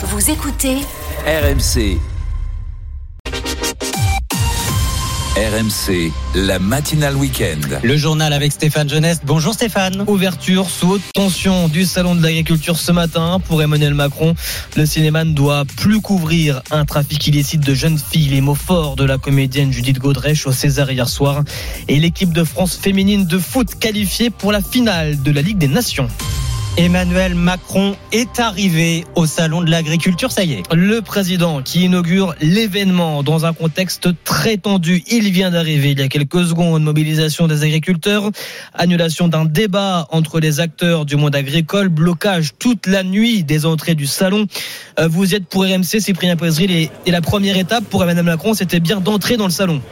Vous écoutez RMC. RMC, la matinale week-end. Le journal avec Stéphane Jeunesse. Bonjour Stéphane. Ouverture sous haute tension du salon de l'agriculture ce matin pour Emmanuel Macron. Le cinéma ne doit plus couvrir un trafic illicite de jeunes filles. Les mots forts de la comédienne Judith Godrèche au César hier soir. Et l'équipe de France féminine de foot qualifiée pour la finale de la Ligue des Nations. Emmanuel Macron est arrivé au salon de l'agriculture, ça y est. Le président qui inaugure l'événement dans un contexte très tendu. Il vient d'arriver il y a quelques secondes. Mobilisation des agriculteurs, annulation d'un débat entre les acteurs du monde agricole, blocage toute la nuit des entrées du salon. Euh, vous êtes pour RMC, Cyprien et, et la première étape pour Emmanuel Macron, c'était bien d'entrer dans le salon.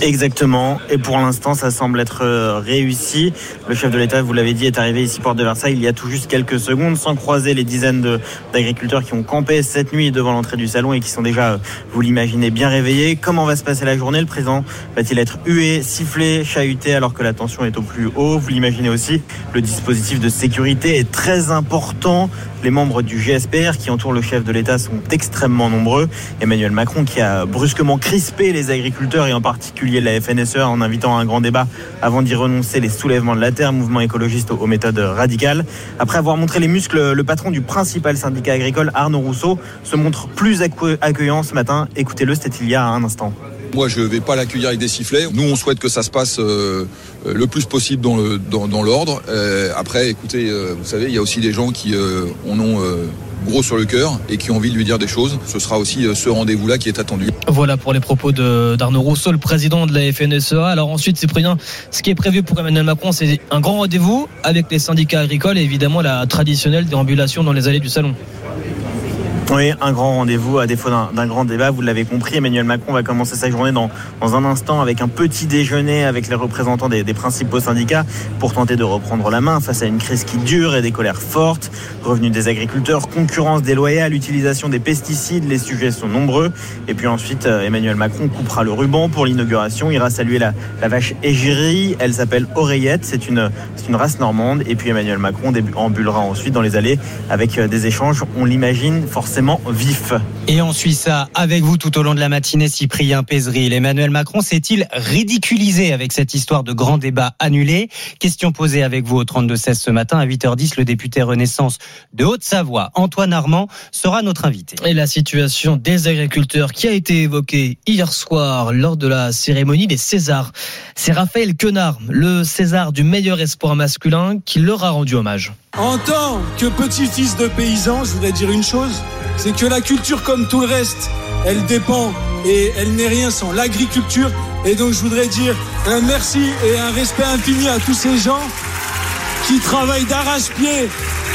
Exactement. Et pour l'instant, ça semble être euh, réussi. Le chef de l'État, vous l'avez dit, est arrivé ici porte de Versailles il y a tout juste quelques secondes, sans croiser les dizaines d'agriculteurs qui ont campé cette nuit devant l'entrée du salon et qui sont déjà, euh, vous l'imaginez, bien réveillés. Comment va se passer la journée? Le président va-t-il être hué, sifflé, chahuté alors que la tension est au plus haut? Vous l'imaginez aussi, le dispositif de sécurité est très important. Les membres du GSPR qui entourent le chef de l'État sont extrêmement nombreux. Emmanuel Macron qui a brusquement crispé les agriculteurs et en particulier la FNSEA en invitant à un grand débat avant d'y renoncer les soulèvements de la terre, mouvement écologiste aux méthodes radicales. Après avoir montré les muscles, le patron du principal syndicat agricole, Arnaud Rousseau, se montre plus accueillant ce matin. Écoutez-le, c'était il y a un instant. Moi, je ne vais pas l'accueillir avec des sifflets. Nous, on souhaite que ça se passe euh, le plus possible dans l'ordre. Euh, après, écoutez, euh, vous savez, il y a aussi des gens qui en ont gros sur le cœur et qui ont envie de lui dire des choses. Ce sera aussi ce rendez-vous-là qui est attendu. Voilà pour les propos d'Arnaud Rousseau, le président de la FNSEA. Alors ensuite, Cyprien, ce qui est prévu pour Emmanuel Macron, c'est un grand rendez-vous avec les syndicats agricoles et évidemment la traditionnelle déambulation dans les allées du salon. Oui, un grand rendez-vous à défaut d'un grand débat. Vous l'avez compris, Emmanuel Macron va commencer sa journée dans, dans un instant avec un petit déjeuner avec les représentants des, des, principaux syndicats pour tenter de reprendre la main face à une crise qui dure et des colères fortes. Revenus des agriculteurs, concurrence déloyale, utilisation des pesticides, les sujets sont nombreux. Et puis ensuite, Emmanuel Macron coupera le ruban pour l'inauguration, ira saluer la, la vache égérie. Elle s'appelle Oreillette, c'est une, une race normande. Et puis Emmanuel Macron ambulera ensuite dans les allées avec des échanges, on l'imagine, forcément vif. Et on suit ça avec vous tout au long de la matinée, Cyprien Pézril. Emmanuel Macron s'est-il ridiculisé avec cette histoire de grand débat annulé Question posée avec vous au 32-16 ce matin à 8h10. Le député Renaissance de Haute-Savoie, Antoine Armand, sera notre invité. Et la situation des agriculteurs qui a été évoquée hier soir lors de la cérémonie des Césars. C'est Raphaël Quenard, le César du meilleur espoir masculin, qui leur a rendu hommage. En tant que petit-fils de paysan, je voudrais dire une chose, c'est que la culture, comme tout le reste, elle dépend et elle n'est rien sans l'agriculture. Et donc je voudrais dire un merci et un respect infini à tous ces gens qui travaillent d'arrache-pied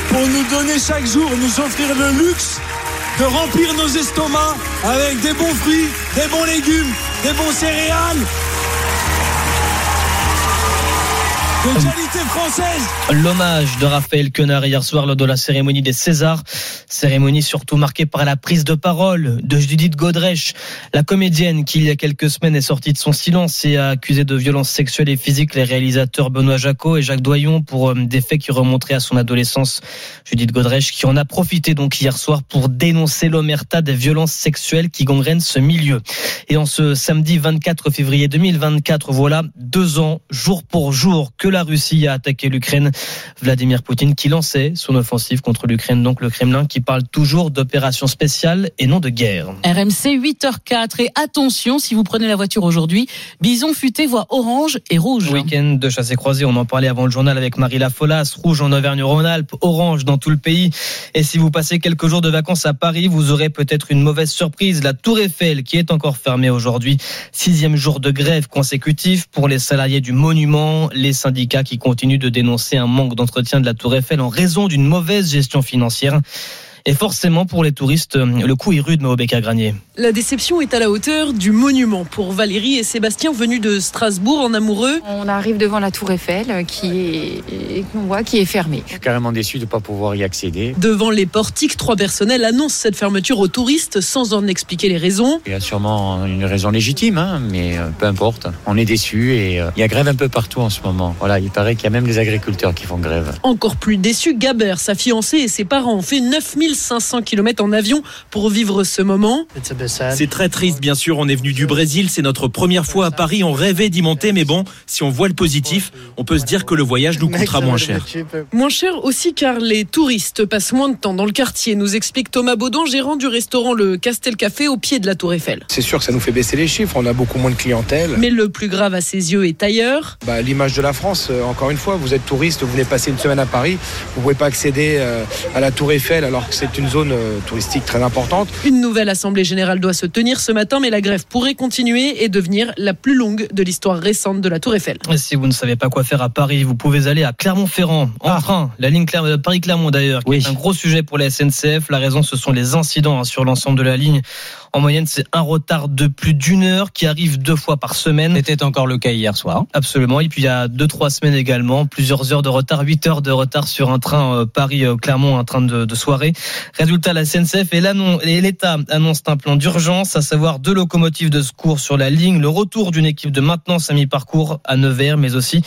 pour nous donner chaque jour, nous offrir le luxe de remplir nos estomacs avec des bons fruits, des bons légumes, des bons céréales L'hommage de Raphaël Quenard hier soir lors de la cérémonie des Césars. Cérémonie surtout marquée par la prise de parole de Judith Godrèche, la comédienne qui il y a quelques semaines est sortie de son silence et a accusé de violences sexuelles et physiques les réalisateurs Benoît Jacot et Jacques Doyon pour euh, des faits qui remonteraient à son adolescence. Judith Godrèche qui en a profité donc hier soir pour dénoncer l'omerta des violences sexuelles qui gangrènent ce milieu. Et en ce samedi 24 février 2024, voilà deux ans, jour pour jour, que la Russie a attaqué l'Ukraine. Vladimir Poutine qui lançait son offensive contre l'Ukraine, donc le Kremlin qui parle toujours d'opération spéciale et non de guerre. RMC 8h04 et attention si vous prenez la voiture aujourd'hui, bison futé voit orange et rouge. Week-end de chassé croisé, on en parlait avant le journal avec Marie Lafolas, rouge en Auvergne-Rhône-Alpes, orange dans tout le pays. Et si vous passez quelques jours de vacances à Paris, vous aurez peut-être une mauvaise surprise. La Tour Eiffel qui est encore fermée aujourd'hui. Sixième jour de grève consécutif pour les salariés du monument, les syndicats qui continuent de dénoncer un manque d'entretien de la Tour Eiffel en raison d'une mauvaise gestion financière. Et forcément, pour les touristes, le coup est rude, Maobeka Granier. La déception est à la hauteur du monument pour Valérie et Sébastien venus de Strasbourg en amoureux. On arrive devant la Tour Eiffel qui est, qu'on voit, qui est fermée. Je suis carrément déçu de ne pas pouvoir y accéder. Devant les portiques, trois personnels annoncent cette fermeture aux touristes sans en expliquer les raisons. Il y a sûrement une raison légitime, hein, mais euh, peu importe. On est déçu et euh, il y a grève un peu partout en ce moment. Voilà, il paraît qu'il y a même des agriculteurs qui font grève. Encore plus déçu, Gabert, sa fiancée et ses parents ont fait 9000 1500 km en avion pour vivre ce moment. C'est très triste, bien sûr. On est venu du Brésil, c'est notre première fois à Paris. On rêvait d'y monter, mais bon, si on voit le positif, on peut se dire que le voyage nous coûtera moins cher. Moins cher aussi car les touristes passent moins de temps dans le quartier, nous explique Thomas Baudon, gérant du restaurant Le Castel Café au pied de la Tour Eiffel. C'est sûr que ça nous fait baisser les chiffres, on a beaucoup moins de clientèle. Mais le plus grave à ses yeux est ailleurs. Bah, L'image de la France, euh, encore une fois, vous êtes touriste, vous venez passer une semaine à Paris, vous ne pouvez pas accéder euh, à la Tour Eiffel alors que c'est une zone euh, touristique très importante. Une nouvelle assemblée générale doit se tenir ce matin, mais la grève pourrait continuer et devenir la plus longue de l'histoire récente de la Tour Eiffel. Et si vous ne savez pas quoi faire à Paris, vous pouvez aller à Clermont-Ferrand en Ah. train. La ligne euh, Paris-Clermont d'ailleurs, qui Oui. est un gros sujet pour la SNCF. La raison, ce sont les incidents hein, sur l'ensemble de la ligne. En moyenne, c'est un retard de plus d'une heure qui arrive deux fois par semaine. C'était encore le cas hier soir. Absolument. Et puis il y a deux trois semaines également, plusieurs heures de retard, huit heures de retard sur un train euh, Paris-Clermont, un train de, de soirée. Résultat, la l'annon- et l'État annoncent un plan d'urgence, à savoir deux locomotives de secours sur la ligne, le retour d'une équipe de maintenance à mi-parcours à Nevers, mais aussi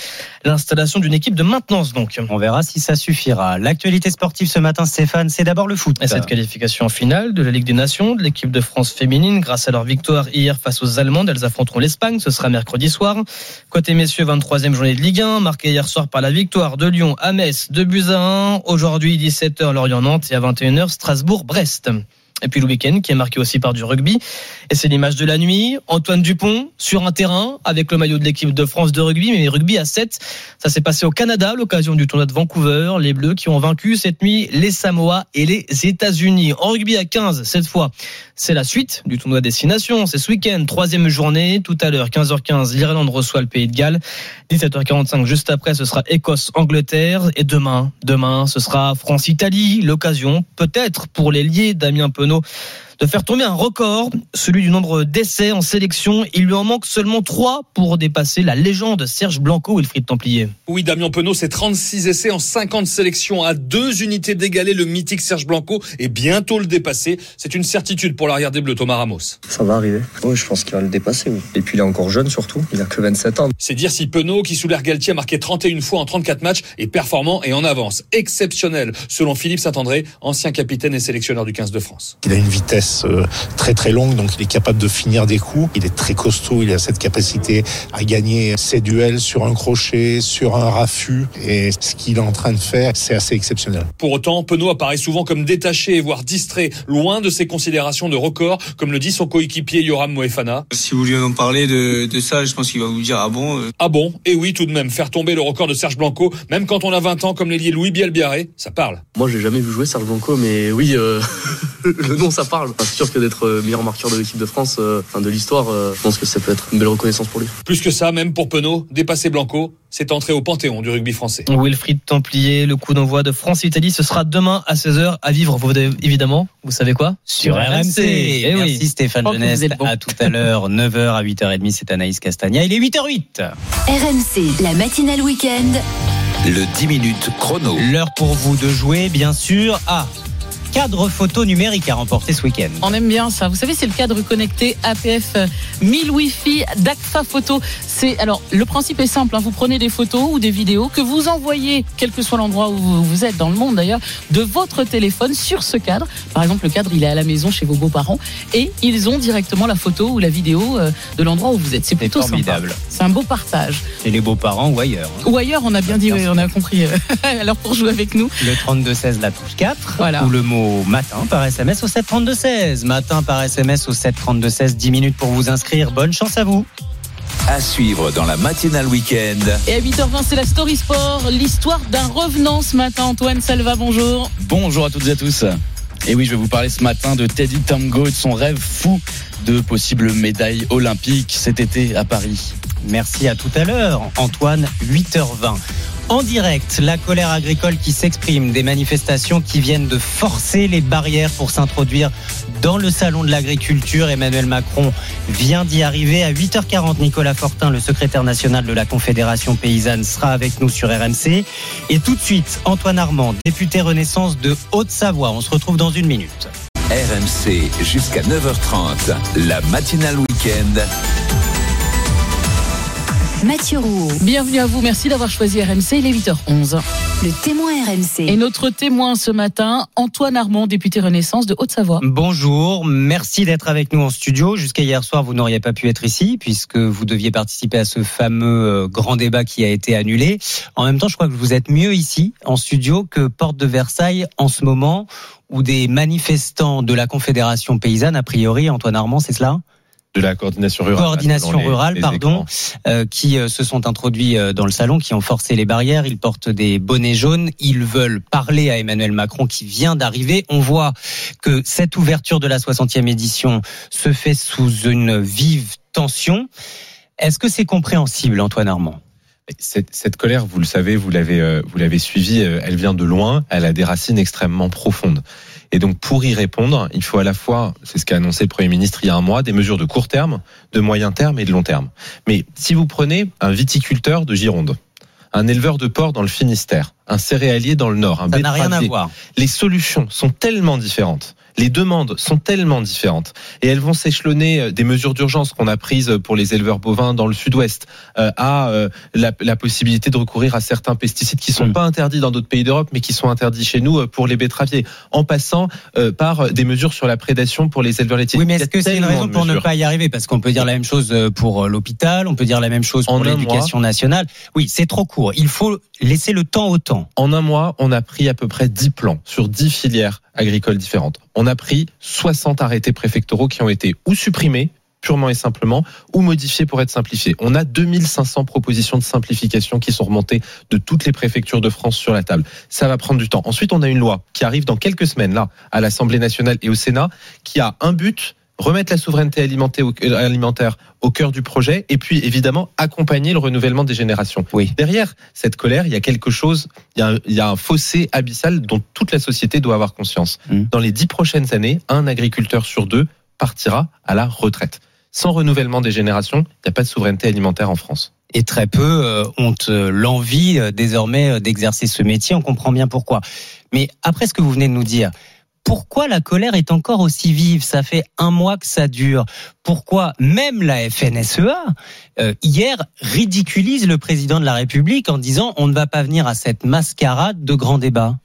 l'installation d'une équipe de maintenance donc. On verra si ça suffira. L'actualité sportive ce matin, Stéphane, c'est d'abord le foot. Et cette qualification finale de la Ligue des Nations, de l'équipe de France féminine, grâce à leur victoire hier face aux Allemandes, elles affronteront l'Espagne, ce sera mercredi soir. Côté messieurs, 23e journée de Ligue 1, marquée hier soir par la victoire de Lyon à Metz, 2 buts à 1. Aujourd'hui, 17h, Lorient-Nantes et à 21h, Strasbourg-Brest. Et puis le week-end qui est marqué aussi par du rugby. Et c'est l'image de la nuit. Antoine Dupont sur un terrain avec le maillot de l'équipe de France de rugby, mais rugby à 7. Ça s'est passé au Canada, à l'occasion du tournoi de Vancouver. Les Bleus qui ont vaincu cette nuit les Samoa et les États-Unis. En rugby à 15, cette fois, c'est la suite du tournoi Destination. C'est ce week-end, troisième journée. Tout à l'heure, 15h15, l'Irlande reçoit le Pays de Galles. 17h45, juste après, ce sera Écosse-Angleterre. Et demain, demain, ce sera France-Italie. L'occasion, peut-être, pour les liés Damien Penaud de faire tomber un record, celui du nombre d'essais en sélection. Il lui en manque seulement trois pour dépasser la légende Serge Blanco, Wilfried Templier. Oui, Damien Penaud, c'est 36 essais en 50 sélections à deux unités d'égaler le mythique Serge Blanco et bientôt le dépasser. C'est une certitude pour l'arrière des Bleus, Thomas Ramos. Ça va arriver. Oui, je pense qu'il va le dépasser. Oui. Et puis il est encore jeune surtout. Il a que 27 ans. C'est dire si Penaud, qui sous l'air Galtier a marqué 31 fois en 34 matchs, est performant et en avance. Exceptionnel, selon Philippe Saint-André, ancien capitaine et sélectionneur du 15 de France. Il a une vitesse euh, très très longue, donc il est capable de finir des coups. Il est très costaud, il a cette capacité à gagner ses duels sur un crochet, sur un raffut. Et ce qu'il est en train de faire, c'est assez exceptionnel. Pour autant, Penaud apparaît souvent comme détaché, voire distrait, loin de ses considérations de record, comme le dit son coéquipier Yoram Moefana. Si vous lui en parlez de, de ça, je pense qu'il va vous dire ah bon. euh. Ah bon? Et oui, tout de même, faire tomber le record de Serge Blanco, même quand on a 20 ans, comme l'ailier Louis Bielbiaré, ça parle. Moi, j'ai jamais vu jouer Serge Blanco, mais oui, euh, le nom, ça parle. C'est sûr que d'être euh, meilleur marqueur de l'équipe de France, euh, enfin de l'histoire, euh, je pense que ça peut être une belle reconnaissance pour lui. Plus que ça, même pour Penaud, dépasser Blanco, c'est entrer au panthéon du rugby français. Wilfried Templier, le coup d'envoi de France-Italie, ce sera demain à 16h à vivre, vous, évidemment. Vous savez quoi? Sur RMC. Eh oui. Merci Stéphane Je crois que Jeunesse. bon. À tout à l'heure, 9h à 8h30, c'est Anaïs Castagna. Il est 8h08. RMC, la matinale week-end. Le 10 minutes chrono. L'heure pour vous de jouer, bien sûr, à cadre photo numérique à remporter ce week-end. On aime bien ça. Vous savez, c'est le cadre connecté APF 1000 Wi-Fi d'Agfa Photo. C'est alors le principe est simple. hein. Vous prenez des photos ou des vidéos que vous envoyez, quel que soit l'endroit où vous êtes dans le monde d'ailleurs, de votre téléphone sur ce cadre. Par exemple, le cadre il est à la maison chez vos beaux-parents et ils ont directement la photo ou la vidéo euh, de l'endroit où vous êtes. C'est plutôt formidable. C'est un beau partage. Et les beaux-parents ou ailleurs. hein. Ou ailleurs, on a bien dit, oui, on a compris. Alors pour jouer avec nous, Le 32-16, la touche 4. Voilà. Ou le mot matin par SMS au 732-16. Matin par SMS au 732-16. 10 minutes pour vous inscrire. Bonne chance à vous. À suivre dans la matinale week-end. Et à 8h20, c'est la Story Sport, l'histoire d'un revenant ce matin. Antoine Salva, bonjour. Bonjour à toutes et à tous. Et oui, je vais vous parler ce matin de Teddy Tango et de son rêve fou de possibles médailles olympiques cet été à Paris. Merci à tout à l'heure. Antoine, 8h20. En direct, la colère agricole qui s'exprime, des manifestations qui viennent de forcer les barrières pour s'introduire dans le salon de l'agriculture. Emmanuel Macron vient d'y arriver à 8h40. Nicolas Fortin, le secrétaire national de la Confédération paysanne, sera avec nous sur RMC. Et tout de suite, Antoine Armand, député Renaissance de Haute-Savoie. On se retrouve dans une minute. RMC jusqu'à 9h30. La matinale week-end. Mathieu Rouault. Bienvenue à vous, merci d'avoir choisi RMC, il est 8h11. Le témoin RMC. Et notre témoin ce matin, Antoine Armand, député Renaissance de Haute-Savoie. Bonjour, merci d'être avec nous en studio. Jusqu'à hier soir, vous n'auriez pas pu être ici puisque vous deviez participer à ce fameux euh, grand débat qui a été annulé. En même temps, je crois que vous êtes mieux ici en studio que Porte de Versailles en ce moment où des manifestants de la Confédération paysanne, a priori, Antoine Armand, c'est cela? De la coordination rurale. Coordination les- rurale, les pardon, euh, qui euh, se sont introduits euh, dans le salon, qui ont forcé les barrières. Ils portent des bonnets jaunes. Ils veulent parler à Emmanuel Macron qui vient d'arriver. On voit que cette ouverture de la 60e édition se fait sous une vive tension. Est-ce que c'est compréhensible, Antoine Armand? Cette, cette colère, vous le savez, vous l'avez, vous l'avez suivie, elle vient de loin, elle a des racines extrêmement profondes. Et donc, pour y répondre, il faut à la fois, c'est ce qu'a annoncé le Premier ministre il y a un mois, des mesures de court terme, de moyen terme et de long terme. Mais si vous prenez un viticulteur de Gironde, un éleveur de porc dans le Finistère, un céréalier dans le Nord, un Ça n'a rien à voir. les solutions sont tellement différentes. Les demandes sont tellement différentes et elles vont s'échelonner euh, des mesures d'urgence qu'on a prises pour les éleveurs bovins dans le sud-ouest euh, à euh, la, la possibilité de recourir à certains pesticides qui Mm. sont pas interdits dans d'autres pays d'Europe mais qui sont interdits chez nous pour les betteraviers en passant euh, par des mesures sur la prédation pour les éleveurs laitiers. Oui, mais est-ce que c'est une raison pour ne pas y arriver? Parce qu'on peut dire la même chose pour l'hôpital, on peut dire la même chose pour l'éducation nationale. Oui, c'est trop court. Il faut laisser le temps au temps. En un mois, on a pris à peu près 10 plans sur 10 filières agricoles différentes. On a pris 60 arrêtés préfectoraux qui ont été ou supprimés purement et simplement, ou modifiés pour être simplifiés. On a 2500 propositions de simplification qui sont remontées de toutes les préfectures de France sur la table. Ça va prendre du temps. Ensuite, on a une loi qui arrive dans quelques semaines, là, à l'Assemblée nationale et au Sénat, qui a un but, remettre la souveraineté alimentaire au, euh, alimentaire au cœur du projet et puis évidemment accompagner le renouvellement des générations. Oui. Derrière cette colère, il y a quelque chose, il y a, un, il y a un fossé abyssal dont toute la société doit avoir conscience. Mm. Dans les dix prochaines années, un agriculteur sur deux partira à la retraite. Sans renouvellement des générations, il n'y a pas de souveraineté alimentaire en France. Et très peu euh, ont euh, l'envie désormais d'exercer ce métier. On comprend bien pourquoi. Mais après ce que vous venez de nous dire, pourquoi la colère est encore aussi vive? Ça fait un mois que ça dure. Pourquoi même la FNSEA, euh, hier, ridiculise le président de la République en disant on ne va pas venir à cette mascarade de grand débat?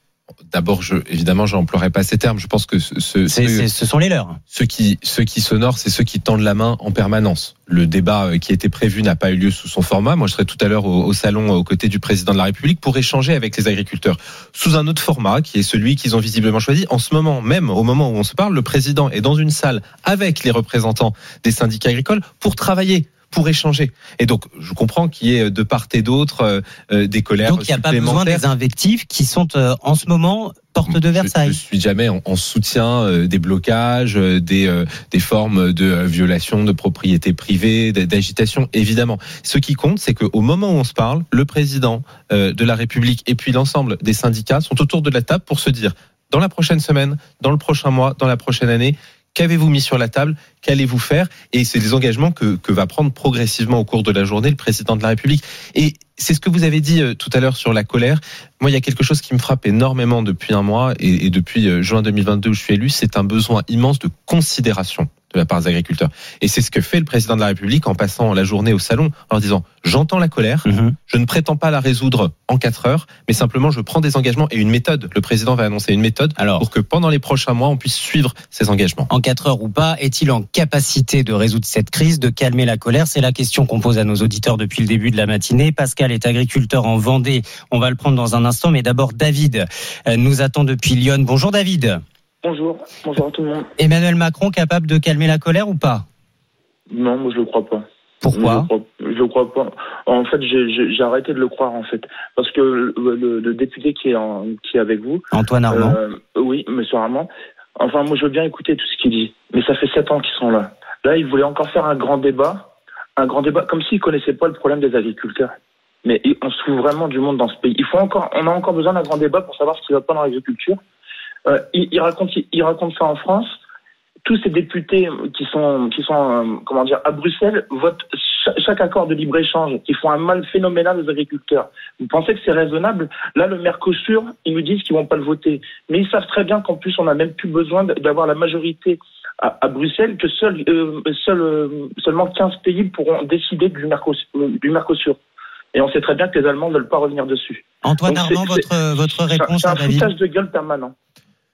D'abord, je, évidemment, je n'emploierai pas ces termes. Je pense que ce, ce, ce- sont les leurs. Ceux qui, ceux qui s'honorent, c'est ceux qui tendent la main en permanence. Le débat euh, qui était prévu n'a pas eu lieu sous son format. Moi, je serai tout à l'heure au, au salon aux côtés du président de la République pour échanger avec les agriculteurs sous un autre format qui est celui qu'ils ont visiblement choisi. En ce moment, même au moment où on se parle, le président est dans une salle avec les représentants des syndicats agricoles pour travailler pour échanger. Et donc, je comprends qu'il y ait de part et d'autre euh, euh, des colères Donc il n'y a pas besoin des invectives qui sont euh, en ce moment porte de Versailles. Je suis jamais en, en soutien euh, des blocages, euh, des, euh, des formes de euh, violation de propriété privée, d'agitation, évidemment. Ce qui compte, c'est qu'au moment où on se parle, le président euh, de la République et puis l'ensemble des syndicats sont autour de la table pour se dire, dans la prochaine semaine, dans le prochain mois, dans la prochaine année, Qu'avez-vous mis sur la table? Qu'allez-vous faire? Et c'est des engagements que, que va prendre progressivement au cours de la journée le président de la République. Et c'est ce que vous avez dit euh, tout à l'heure sur la colère. Moi, il y a quelque chose qui me frappe énormément depuis un mois et, et depuis euh, juin 2022 où je suis élu, c'est un besoin immense de considération de la part des agriculteurs. Et c'est ce que fait le président de la République en passant la journée au salon en disant j'entends la colère, Mhm. je ne prétends pas la résoudre en quatre heures, mais simplement je prends des engagements et une méthode. Le président va annoncer une méthode pour que pendant les prochains mois on puisse suivre ces engagements. En quatre heures ou pas, est-il en capacité de résoudre cette crise, de calmer la colère? C'est la question qu'on pose à nos auditeurs depuis le début de la matinée. Pascal est agriculteur en Vendée. On va le prendre dans un instant, mais d'abord David euh, nous attend depuis Lyon. Bonjour David. Bonjour, bonjour à tout le monde. Emmanuel Macron capable de calmer la colère ou pas? Non, moi je le crois pas. Pourquoi? Je, crois- je crois pas. En fait, j'ai- arrêté de le croire en fait, parce que le, le- le député qui est en, qui est avec vous, Antoine Armand. euh, oui, Monsieur Armand. Enfin, moi je veux bien écouter tout ce qu'il dit, mais ça fait sept ans qu'ils sont là. Là, il voulait encore faire un grand débat, un grand débat, comme s'il connaissait pas le problème des agriculteurs. Mais on se fout vraiment du monde dans ce pays. Il faut encore, on a encore besoin d'un grand débat pour savoir ce qui va pas dans l'agriculture. Euh, il, il raconte, il raconte ça en France. Tous ces députés qui sont, qui sont, euh, comment dire, à Bruxelles votent cha- chaque accord de libre échange, qui font un mal phénoménal aux agriculteurs. Vous pensez que c'est raisonnable? Là, le Mercosur, ils nous disent qu'ils vont pas le voter, mais ils savent très bien qu'en plus, on n'a même plus besoin d'avoir la majorité à, à Bruxelles que seul, euh, seul, euh, seulement 15 pays pourront décider du Mercosur, du Mercosur. Et on sait très bien que les Allemands ne veulent pas revenir dessus. Antoine Donc, Armand, votre, votre C'est un- réponse c'est à un David? foutage de gueule permanent.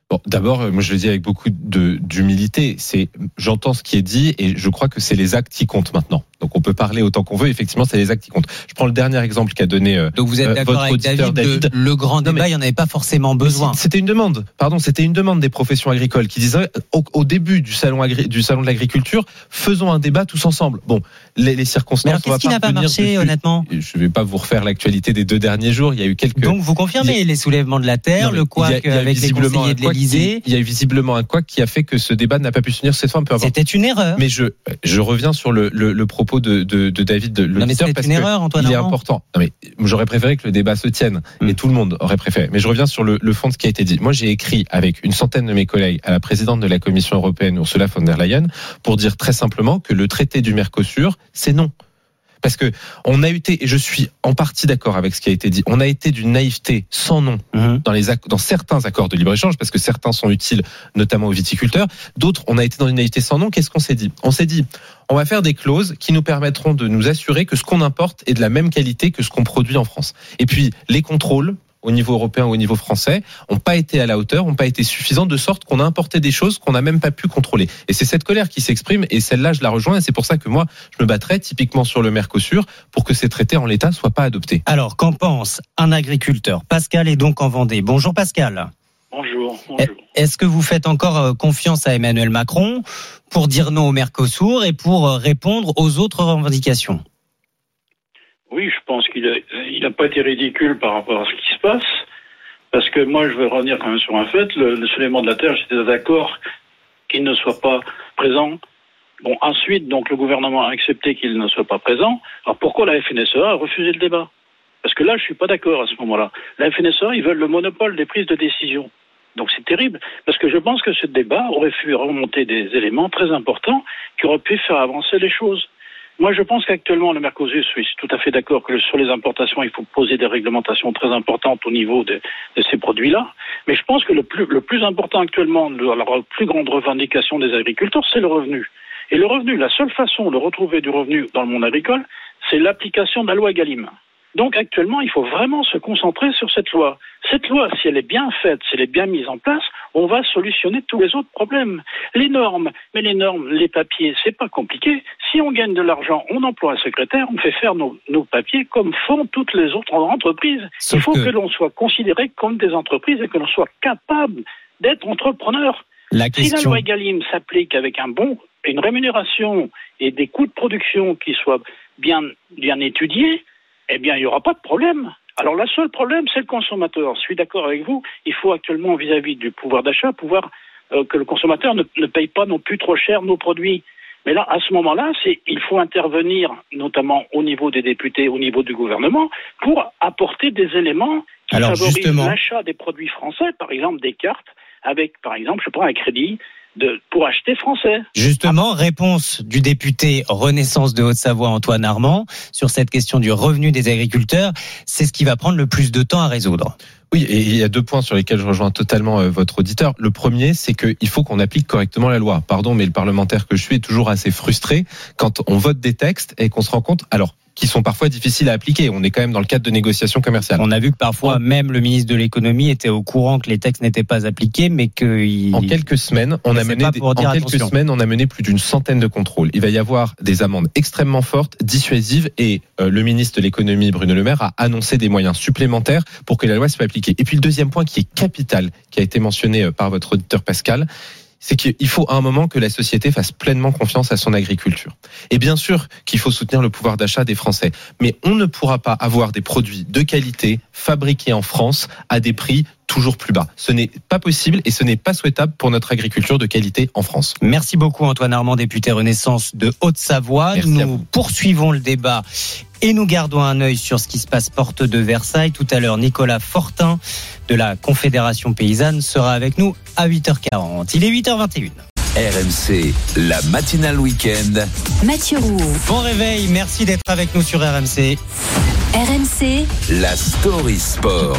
Bon, d'abord, euh, moi je le dis avec beaucoup de d'humilité. C'est, j'entends ce qui est dit et je crois que c'est les actes qui comptent maintenant. Donc on peut parler autant qu'on veut. Effectivement, c'est les actes qui comptent. Je prends le dernier exemple qu'a donné. euh, Donc vous êtes euh, d'accord avec auditeur, David, le- le grand Non, mais- débat, il n'y en avait pas forcément besoin. C'était une demande. Pardon, c'était une demande des professions agricoles qui disaient au, au début du salon agri- du salon de l'agriculture, faisons un débat tous ensemble. Bon, les, les circonstances. Qu'est-ce qui n'a pas marché, dessus. honnêtement Je ne vais pas vous refaire l'actualité des deux derniers jours. Il y a eu quelques. Donc vous confirmez les soulèvements de la terre, Non, le a avec les conseillers de Il y a eu visiblement un quoi qui a fait que ce débat n'a pas pu se tenir cette fois. C'était une erreur. Mais je, je reviens sur le, le, le propos de, de, de David, de mais l'auditeur, c'était parce une que erreur, Antoine il est Armand. important. Non, mais j'aurais préféré que le débat se tienne, Hmm. et tout le monde aurait préféré. Mais je reviens sur le, le fond de ce qui a été dit. Moi, j'ai écrit avec une centaine de mes collègues à la présidente de la Commission européenne, Ursula von der Leyen, pour dire très simplement que le traité du Mercosur, c'est non. Parce que on a été, et je suis en partie d'accord avec ce qui a été dit, on a été d'une naïveté sans nom Mhm. dans, les, dans certains accords de libre-échange, parce que certains sont utiles notamment aux viticulteurs, d'autres, on a été dans une naïveté sans nom. Qu'est-ce qu'on s'est dit? On s'est dit, on va faire des clauses qui nous permettront de nous assurer que ce qu'on importe est de la même qualité que ce qu'on produit en France. Et puis, les contrôles au niveau européen ou au niveau français ont pas été à la hauteur, ont pas été suffisants de sorte qu'on a importé des choses qu'on n'a même pas pu contrôler. Et c'est cette colère qui s'exprime et celle-là je la rejoins et c'est pour ça que moi je me battrai typiquement sur le Mercosur pour que ces traités en l'état soient pas adoptés. Alors, qu'en pense un agriculteur? Pascal est donc en Vendée. Bonjour Pascal. Bonjour. Est-ce que vous faites encore euh, confiance à Emmanuel Macron pour dire non au Mercosur et pour euh, répondre aux autres revendications? Oui, je pense qu'il n'a pas été ridicule par rapport à ce qui se passe. Parce que moi, je veux revenir quand même sur un fait. Le, le soulèvement de la Terre, j'étais d'accord qu'il ne soit pas présent. Bon, ensuite, donc, le gouvernement a accepté qu'il ne soit pas présent. Alors, pourquoi la FNSEA a refusé le débat? Parce que là, je suis pas d'accord à ce moment-là. La FNSEA, ils veulent le monopole des prises de décision. Donc c'est terrible, parce que je pense que ce débat aurait pu remonter des éléments très importants qui auraient pu faire avancer les choses. Moi, je pense qu'actuellement, le Mercosur, je suis tout à fait d'accord que sur les importations, il faut poser des réglementations très importantes au niveau de, ces produits-là. Mais je pense que le plus, le plus important actuellement, le- la plus grande revendication des agriculteurs, c'est le revenu. Et le revenu, la seule façon de retrouver du revenu dans le monde agricole, c'est l'application de la loi Galim. Donc actuellement, il faut vraiment se concentrer sur cette loi. Cette loi, si elle est bien faite, si elle est bien mise en place, on va solutionner tous les autres problèmes. Les normes, mais les normes, les papiers, c'est pas compliqué. Si on gagne de l'argent, on emploie un secrétaire, on fait faire nos, nos papiers comme font toutes les autres entreprises. Sauf il faut que- que, l'on soit considéré comme des entreprises et que l'on soit capable d'être entrepreneur. La Si la question- loi Egalim s'applique avec un bon, une rémunération et des coûts de production qui soient bien, bien étudiés, eh bien, il n'y aura pas de problème. Alors, le seul problème, c'est le consommateur. Je suis d'accord avec vous. Il faut actuellement, vis-à-vis du pouvoir d'achat, pouvoir euh, que le consommateur ne, ne paye pas non plus trop cher nos produits. Mais là, à ce moment-là, c'est il faut intervenir, notamment au niveau des députés, au niveau du gouvernement, pour apporter des éléments qui Alors, favorisent justement. l'achat des produits français, par exemple des cartes, avec, par exemple, je prends un crédit de, pour acheter français. Justement, réponse du député Renaissance de Haute-Savoie, Antoine Armand, sur cette question du revenu des agriculteurs. C'est ce qui va prendre le plus de temps à résoudre. Oui, et il y a deux points sur lesquels je rejoins totalement euh, votre auditeur. Le premier, c'est qu'il faut qu'on applique correctement la loi. Pardon, mais le parlementaire que je suis est toujours assez frustré quand on vote des textes et qu'on se rend compte, alors, qui sont parfois difficiles à appliquer. On est quand même dans le cadre de négociations commerciales. On a vu que parfois, même le ministre de l'économie était au courant que les textes n'étaient pas appliqués, mais que En quelques semaines, on a mené des- en quelques attention. semaines, on a mené plus d'une centaine de contrôles. Il va y avoir des amendes extrêmement fortes, dissuasives, et euh, le ministre de l'économie Bruno Le Maire a annoncé des moyens supplémentaires pour que la loi soit appliquée. Et puis le deuxième point qui est capital, qui a été mentionné euh, par votre auditeur Pascal, c'est qu'il faut à un moment que la société fasse pleinement confiance à son agriculture. Et bien sûr qu'il faut soutenir le pouvoir d'achat des Français, mais on ne pourra pas avoir des produits de qualité fabriqués en France à des prix toujours plus bas. Ce n'est pas possible et ce n'est pas souhaitable pour notre agriculture de qualité en France. Merci beaucoup Antoine Armand, député Renaissance de Haute-Savoie. Nous poursuivons le débat et nous gardons un œil sur ce qui se passe porte de Versailles. Tout à l'heure, Nicolas Fortin de la Confédération paysanne sera avec nous à 8h40. Il est 8h21. RMC, la matinale week-end. Mathieu Roux. Bon réveil, merci d'être avec nous sur RMC. RMC, La story sport.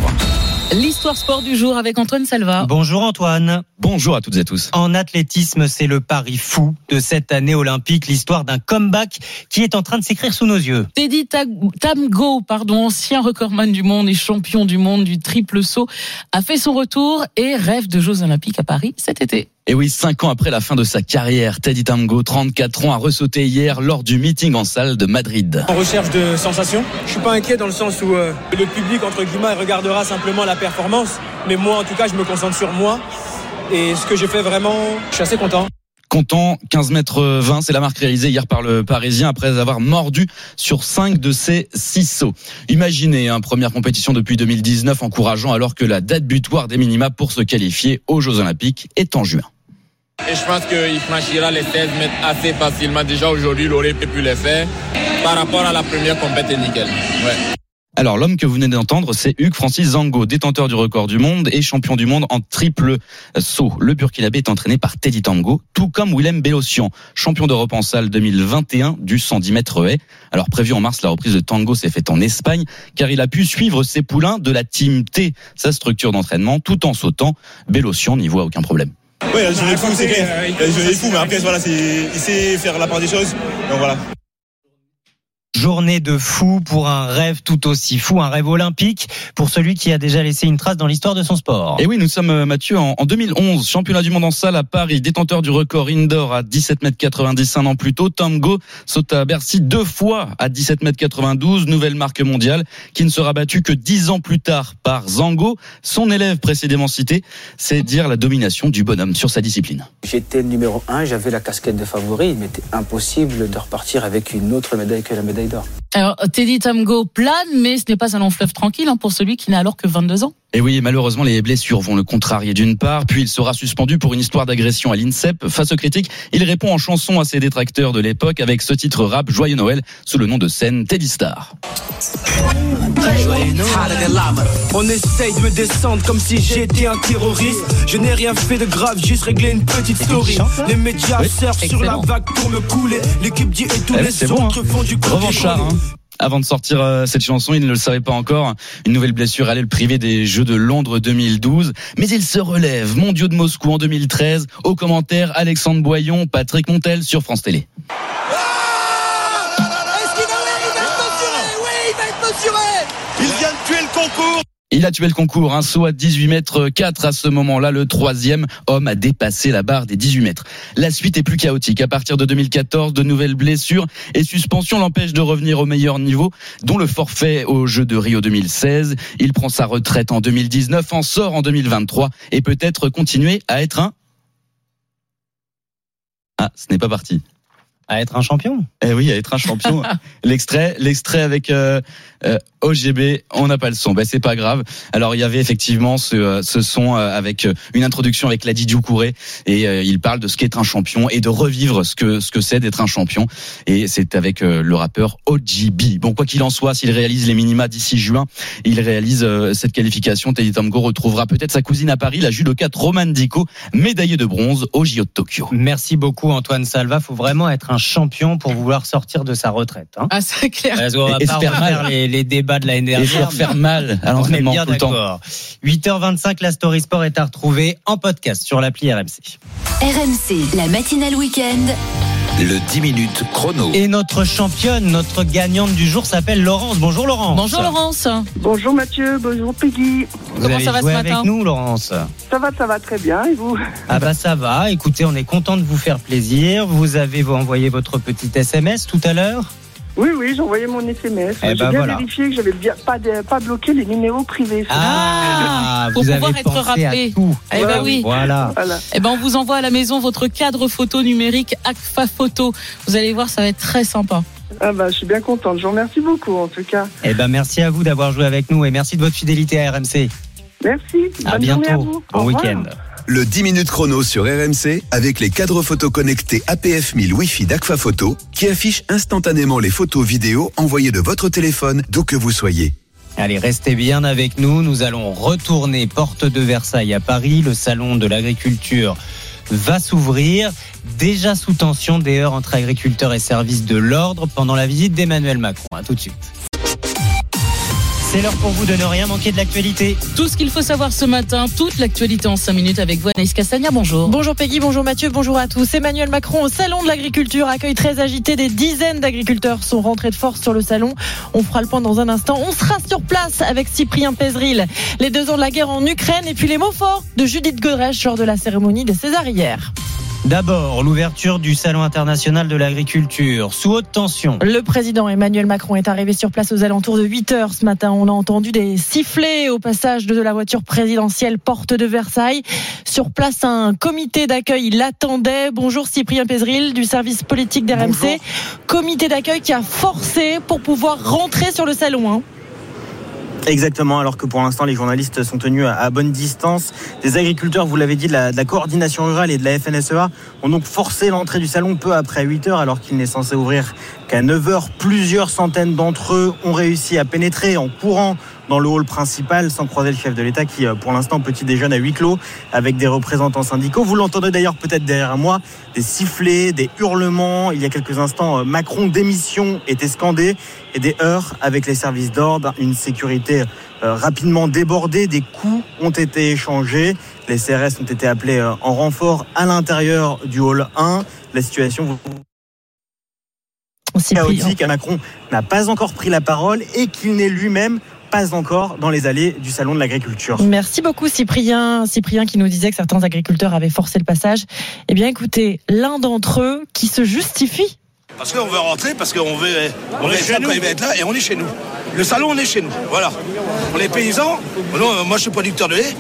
L'histoire sport du jour avec Antoine Salva. Bonjour Antoine. Bonjour à toutes et à tous. En athlétisme, c'est le pari fou de cette année olympique, l'histoire d'un comeback qui est en train de s'écrire sous nos yeux. Teddy Tamgo, pardon, ancien recordman du monde et champion du monde du triple saut, a fait son retour et rêve de Jeux olympiques à Paris cet été. Et oui, cinq ans après la fin de sa carrière, Teddy Tango, 34 ans, a ressauté hier lors du meeting en salle de Madrid. En recherche de sensations, je suis pas inquiet dans le sens où euh, le public, entre guillemets, regardera simplement la performance. Mais moi, en tout cas, je me concentre sur moi. Et ce que j'ai fait vraiment, je suis assez content. Content, 15 mètres 20, c'est la marque réalisée hier par le Parisien après avoir mordu sur 5 de ses 6 sauts. Imaginez, hein, première compétition depuis 2019 encourageant alors que la date butoir des minima pour se qualifier aux Jeux Olympiques est en juin. Et je pense qu'il franchira les 16 mètres assez facilement. Déjà aujourd'hui, il aurait pu les faire. Par rapport à la première compétition, nickel. Ouais. Alors l'homme que vous venez d'entendre, c'est Hugues Francis Zango, détenteur du record du monde et champion du monde en triple saut. Le Burkinabé est entraîné par Teddy Tango, tout comme Willem Bellossian, champion d'Europe en salle 2021 du 110 mètres haies. Alors prévu en mars, la reprise de Tango s'est faite en Espagne car il a pu suivre ses poulains de la Team T, sa structure d'entraînement, tout en sautant. Bellossian n'y voit aucun problème. Oui, il a le jeu fou, c'est clair. Il a le jeu fou, mais après, voilà, il sait faire la part des choses. Donc voilà. Journée de fou pour un rêve tout aussi fou, un rêve olympique pour celui qui a déjà laissé une trace dans l'histoire de son sport. Et oui, nous sommes euh, Mathieu en 2011, championnat du monde en salle à Paris, détenteur du record indoor à 17 mètres 90 un an plus tôt. Tango saute à Bercy deux fois à 17 mètres 92, nouvelle marque mondiale qui ne sera battue que dix ans plus tard par Zango, son élève précédemment cité. C'est dire la domination du bonhomme sur sa discipline. J'étais numéro un, j'avais la casquette de favori, il m'était impossible de repartir avec une autre médaille que la médaille Corridor. Alors, Teddy Tamgo plane, mais ce n'est pas un long fleuve tranquille hein, pour celui qui n'a alors que 22 ans. Et oui, malheureusement, les blessures vont le contrarier d'une part, puis il sera suspendu pour une histoire d'agression à l'INSEP. Face aux critiques, il répond en chanson à ses détracteurs de l'époque avec ce titre rap Joyeux Noël sous le nom de scène Teddy Star. On essaye de me descendre comme si j'étais un terroriste. Je n'ai rien fait de grave, juste réglé une petite story. Les médias surfent sur la vague pour me couler. L'équipe dit et tous Eh, les bon, autres hein. font du Revanchard, hein. Avant de sortir euh, cette chanson, il ne le savait pas encore. Une nouvelle blessure allait le priver des Jeux de Londres 2012. Mais il se relève. Mondiaux de Moscou en 2013. Au commentaire, Alexandre Boyon, Patrick Montel sur France Télé. Il a tué le concours, un saut à 18 mètres 4 à ce moment-là. Le troisième homme a dépassé la barre des 18 mètres. La suite est plus chaotique. À partir de 2014, de nouvelles blessures et suspensions l'empêchent de revenir au meilleur niveau, dont le forfait aux Jeux de Rio 2016. Il prend sa retraite en 2019, en sort en 2023 et peut-être continuer à être un... Ah, ce n'est pas parti. À être un champion Eh oui, à être un champion. l'extrait, l'extrait avec euh, euh, OGB, on n'a pas le son. Ben c'est pas grave. Alors il y avait effectivement ce, euh, ce son euh, avec euh, une introduction avec Ladi Djoukouré et euh, il parle de ce qu'est un champion et de revivre ce que ce que c'est d'être un champion. Et c'est avec le rappeur OGB. Bon quoi qu'il en soit, s'il réalise les minima d'ici juin, il réalise cette qualification. Teddy Tamgo retrouvera peut-être sa cousine à Paris, la judokate Romane Dico, médaillée de bronze au JO de Tokyo. Merci beaucoup Antoine Salva. Faut vraiment être un champion pour vouloir sortir de sa retraite. Hein. Ah, c'est clair. Parce qu'on va Et pas faire mal. les, les débats de l'année Et dernière. se faire mal à On l'entraînement bien tout le temps. d'accord. 8h25, la Story Sport est à retrouver en podcast sur l'appli RMC. RMC, la matinale week-end. Le 10 minutes chrono. Et notre championne, notre gagnante du jour s'appelle Laurence. Bonjour Laurence. Bonjour Laurence. Bonjour Mathieu, bonjour Peggy. Vous Comment avez ça va joué ce avec matin nous Laurence Ça va, ça va très bien et vous Ah bah ça va. Écoutez, on est content de vous faire plaisir. Vous avez envoyé votre petit SMS tout à l'heure Oui, oui, j'ai envoyé mon SMS. Eh J'ai ben bien voilà. vérifié que j'avais bien pas, de- pas bloqué les numéros privés. Ah, pour vous pouvoir avez être pensé rappelé. à tout. Eh ben oui. Voilà. Voilà. Eh ben, on vous envoie à la maison votre cadre photo numérique Agfa Photo. Vous allez voir, ça va être très sympa. Ah bah, je suis bien contente. Je vous remercie beaucoup en tout cas. Eh ben merci à vous d'avoir joué avec nous et merci de votre fidélité à RMC. Merci. À Bonne bientôt. vous. Bon week-end. Le 10 minutes chrono sur RMC avec les cadres photo connectés APF 1000 Wi-Fi d'Agfa Photo qui affichent instantanément les photos vidéo envoyées de votre téléphone d'où que vous soyez. Allez, restez bien avec nous. Nous allons retourner porte de Versailles à Paris. Le salon de l'agriculture va s'ouvrir. Déjà sous tension des heures entre agriculteurs et services de l'ordre pendant la visite d'Emmanuel Macron. À tout de suite. C'est l'heure pour vous de ne rien manquer de l'actualité. Tout ce qu'il faut savoir ce matin, toute l'actualité en 5 minutes avec vous, Anaïs Castagna. Bonjour. Bonjour Peggy, bonjour Mathieu, bonjour à tous. Emmanuel Macron au Salon de l'Agriculture, accueil très agité. Des dizaines d'agriculteurs sont rentrés de force sur le salon. On fera le point dans un instant. On sera sur place avec Cyprien Pézril. Les deux ans de la guerre en Ukraine et puis les mots forts de Judith Godrèche lors de la cérémonie des Césars hier. D'abord, l'ouverture du Salon international de l'agriculture, sous haute tension. Le président Emmanuel Macron est arrivé sur place aux alentours de 8 heures ce matin. On a entendu des sifflets au passage de la voiture présidentielle porte de Versailles. Sur place, un comité d'accueil l'attendait. Bonjour Cyprien Pézril du service politique d'RMC. Comité d'accueil qui a forcé pour pouvoir rentrer sur le salon. Hein. Exactement, alors que pour l'instant les journalistes sont tenus à bonne distance. Des agriculteurs, vous l'avez dit, de la, coordination rurale et de la FNSEA ont donc forcé l'entrée du salon peu après 8 heures alors qu'il n'est censé ouvrir qu'à 9 heures. Plusieurs centaines d'entre eux ont réussi à pénétrer en courant dans le hall principal sans croiser le chef de l'État qui pour l'instant petit déjeune à huis clos avec des représentants syndicaux. Vous l'entendez d'ailleurs peut-être derrière moi, des sifflets, des hurlements. Il y a quelques instants, Macron démission était scandé et des heurts avec les services d'ordre, une sécurité rapidement débordée, des coups ont été échangés. Les CRS ont été appelés en renfort à l'intérieur du hall 1. La situation chaotique. Macron n'a pas encore pris la parole et qu'il n'est lui-même pas encore dans les allées du salon de l'agriculture. Merci beaucoup Cyprien. Cyprien qui nous disait que certains agriculteurs avaient forcé le passage. Eh bien écoutez, l'un d'entre eux qui se justifie. Parce qu'on veut rentrer, parce qu'on veut, on là quand il va être là et on est chez nous. Le salon, on est chez nous. Voilà. On est paysans. Non, moi, je suis producteur de lait.